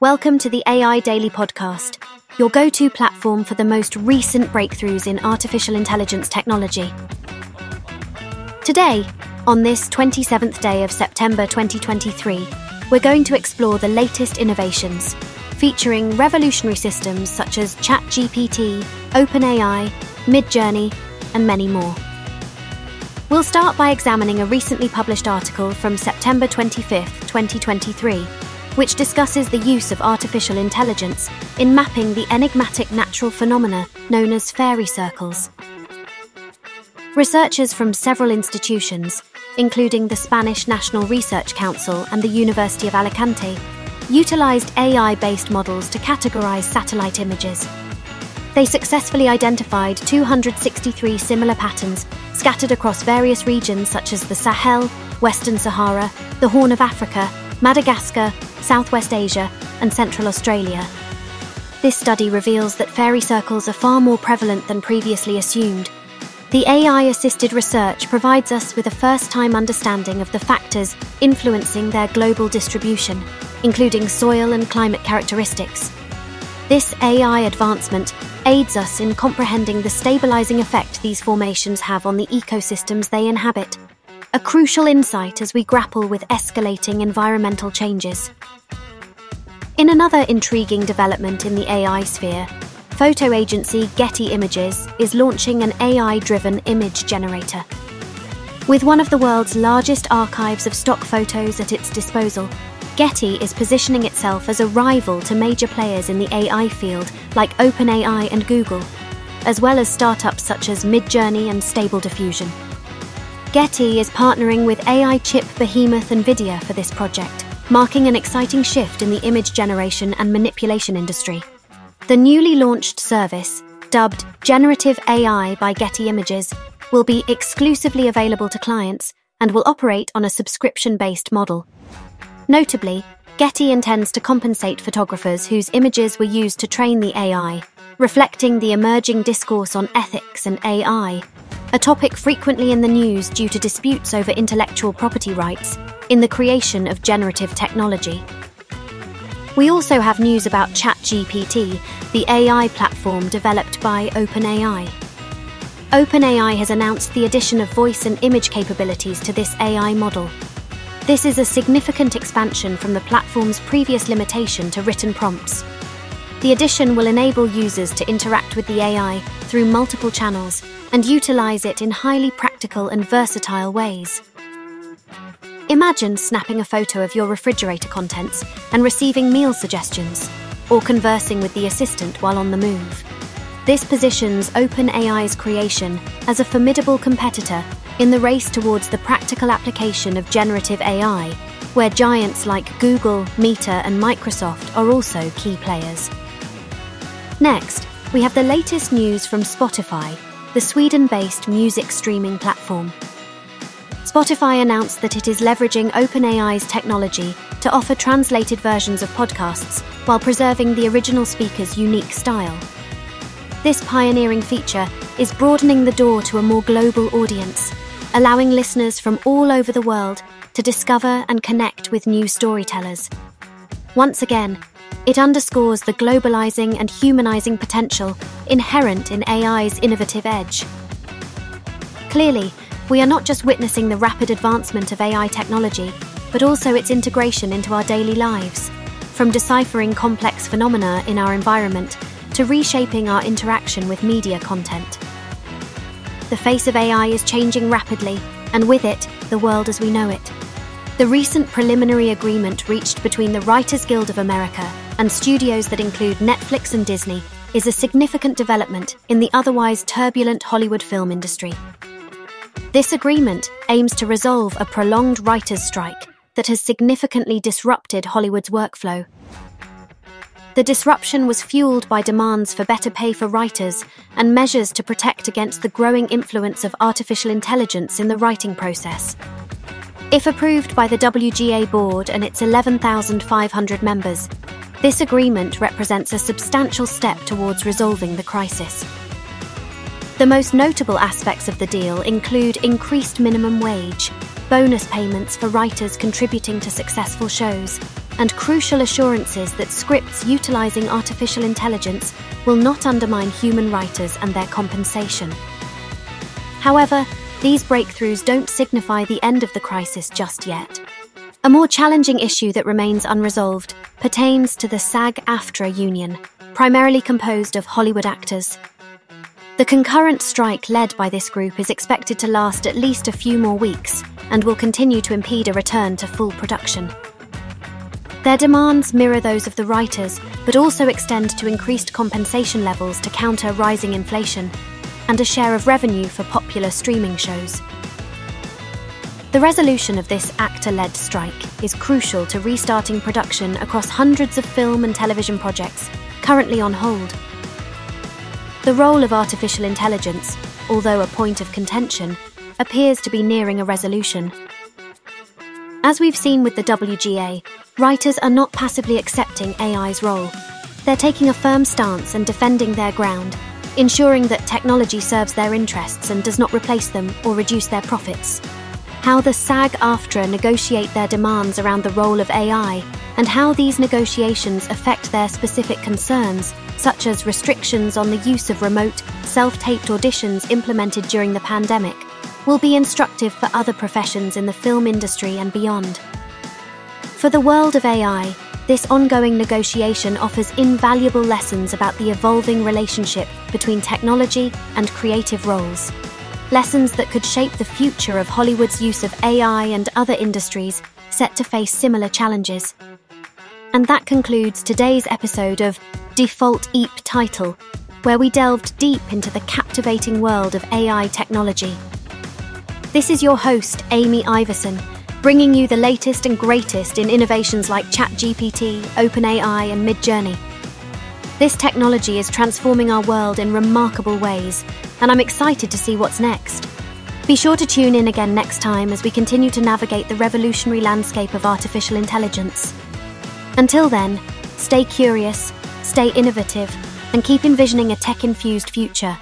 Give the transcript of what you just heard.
Welcome to the AI Daily Podcast, your go to platform for the most recent breakthroughs in artificial intelligence technology. Today, on this 27th day of September 2023, we're going to explore the latest innovations, featuring revolutionary systems such as ChatGPT, OpenAI, Midjourney, and many more. We'll start by examining a recently published article from September 25th, 2023 which discusses the use of artificial intelligence in mapping the enigmatic natural phenomena known as fairy circles. Researchers from several institutions, including the Spanish National Research Council and the University of Alicante, utilized AI based models to categorize satellite images. They successfully identified 263 similar patterns scattered across various regions such as the Sahel, Western Sahara, the Horn of Africa, Madagascar, Southwest Asia, and Central Australia. This study reveals that fairy circles are far more prevalent than previously assumed. The AI assisted research provides us with a first time understanding of the factors influencing their global distribution, including soil and climate characteristics. This AI advancement aids us in comprehending the stabilizing effect these formations have on the ecosystems they inhabit a crucial insight as we grapple with escalating environmental changes. In another intriguing development in the AI sphere, photo agency Getty Images is launching an AI driven image generator. With one of the world's largest archives of stock photos at its disposal, Getty is positioning itself as a rival to major players in the AI field like OpenAI and Google, as well as startups such as Midjourney and Stable Diffusion. Getty is partnering with AI chip behemoth NVIDIA for this project, marking an exciting shift in the image generation and manipulation industry. The newly launched service, dubbed Generative AI by Getty Images, will be exclusively available to clients and will operate on a subscription based model. Notably, Getty intends to compensate photographers whose images were used to train the AI, reflecting the emerging discourse on ethics and AI a topic frequently in the news due to disputes over intellectual property rights in the creation of generative technology. We also have news about ChatGPT, the AI platform developed by OpenAI. OpenAI has announced the addition of voice and image capabilities to this AI model. This is a significant expansion from the platform's previous limitation to written prompts. The addition will enable users to interact with the AI through multiple channels and utilize it in highly practical and versatile ways. Imagine snapping a photo of your refrigerator contents and receiving meal suggestions, or conversing with the assistant while on the move. This positions OpenAI's creation as a formidable competitor in the race towards the practical application of generative AI, where giants like Google, Meta, and Microsoft are also key players. Next, we have the latest news from Spotify the Sweden based music streaming platform. Spotify announced that it is leveraging OpenAI's technology to offer translated versions of podcasts while preserving the original speaker's unique style. This pioneering feature is broadening the door to a more global audience, allowing listeners from all over the world to discover and connect with new storytellers. Once again, it underscores the globalizing and humanizing potential inherent in AI's innovative edge. Clearly, we are not just witnessing the rapid advancement of AI technology, but also its integration into our daily lives, from deciphering complex phenomena in our environment to reshaping our interaction with media content. The face of AI is changing rapidly, and with it, the world as we know it. The recent preliminary agreement reached between the Writers Guild of America and studios that include Netflix and Disney is a significant development in the otherwise turbulent Hollywood film industry. This agreement aims to resolve a prolonged writers' strike that has significantly disrupted Hollywood's workflow. The disruption was fueled by demands for better pay for writers and measures to protect against the growing influence of artificial intelligence in the writing process. If approved by the WGA board and its 11,500 members, this agreement represents a substantial step towards resolving the crisis. The most notable aspects of the deal include increased minimum wage, bonus payments for writers contributing to successful shows, and crucial assurances that scripts utilizing artificial intelligence will not undermine human writers and their compensation. However, these breakthroughs don't signify the end of the crisis just yet. A more challenging issue that remains unresolved pertains to the SAG AFTRA union, primarily composed of Hollywood actors. The concurrent strike led by this group is expected to last at least a few more weeks and will continue to impede a return to full production. Their demands mirror those of the writers, but also extend to increased compensation levels to counter rising inflation and a share of revenue for popular streaming shows. The resolution of this actor led strike is crucial to restarting production across hundreds of film and television projects currently on hold. The role of artificial intelligence, although a point of contention, appears to be nearing a resolution. As we've seen with the WGA, writers are not passively accepting AI's role. They're taking a firm stance and defending their ground, ensuring that technology serves their interests and does not replace them or reduce their profits. How the SAG AFTRA negotiate their demands around the role of AI, and how these negotiations affect their specific concerns, such as restrictions on the use of remote, self taped auditions implemented during the pandemic, will be instructive for other professions in the film industry and beyond. For the world of AI, this ongoing negotiation offers invaluable lessons about the evolving relationship between technology and creative roles. Lessons that could shape the future of Hollywood's use of AI and other industries set to face similar challenges. And that concludes today's episode of Default Eep Title, where we delved deep into the captivating world of AI technology. This is your host, Amy Iverson, bringing you the latest and greatest in innovations like ChatGPT, OpenAI, and Midjourney. This technology is transforming our world in remarkable ways, and I'm excited to see what's next. Be sure to tune in again next time as we continue to navigate the revolutionary landscape of artificial intelligence. Until then, stay curious, stay innovative, and keep envisioning a tech infused future